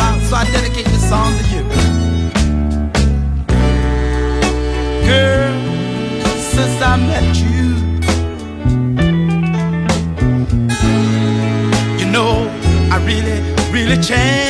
about, so I dedicate this song to you. Girl, since I met you, you know I really, really changed.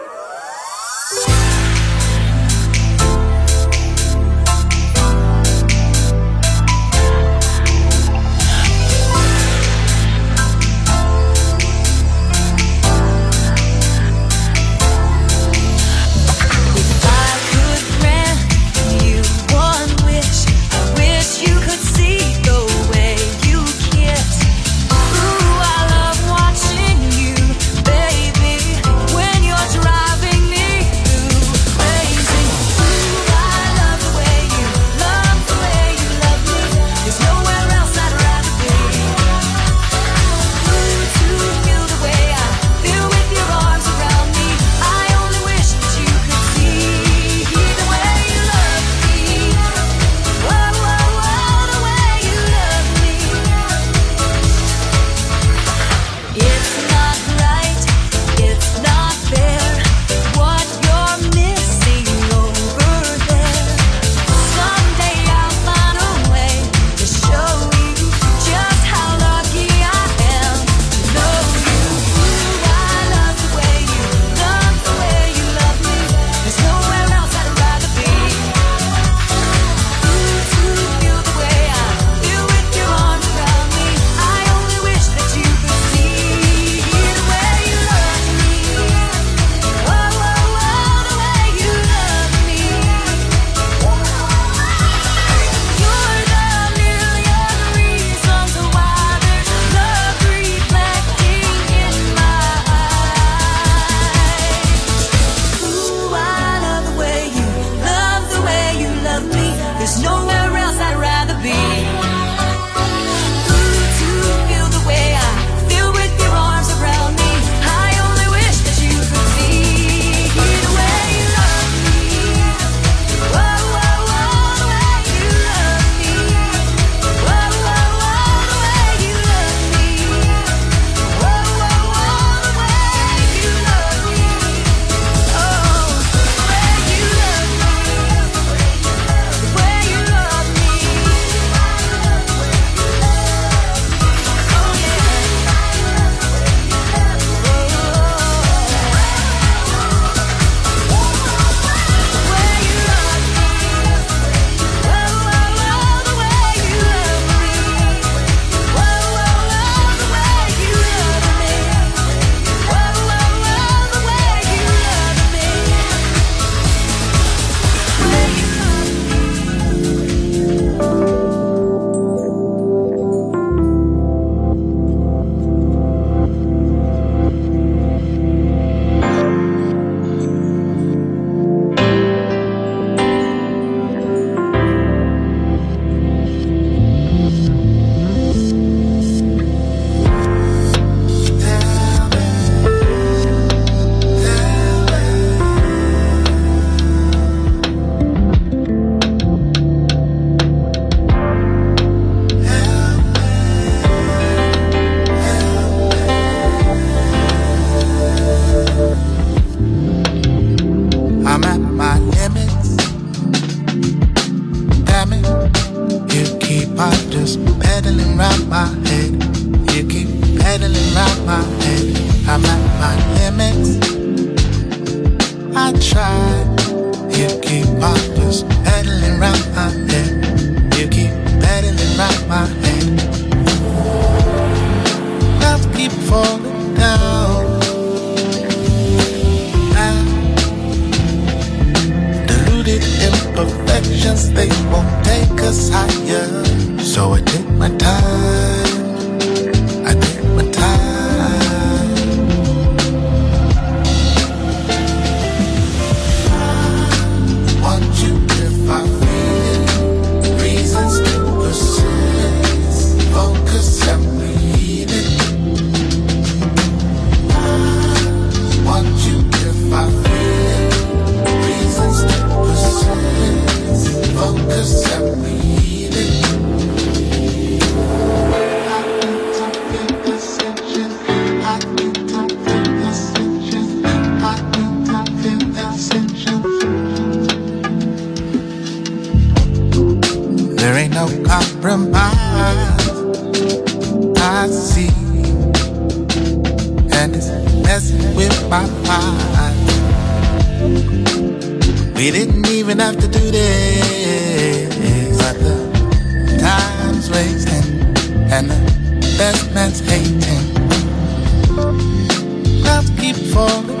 fall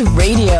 Radio,